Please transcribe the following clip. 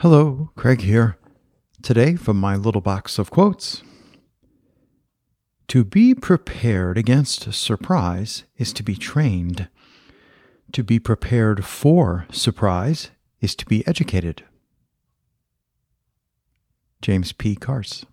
Hello, Craig here. Today, from my little box of quotes To be prepared against surprise is to be trained. To be prepared for surprise is to be educated. James P. Carse.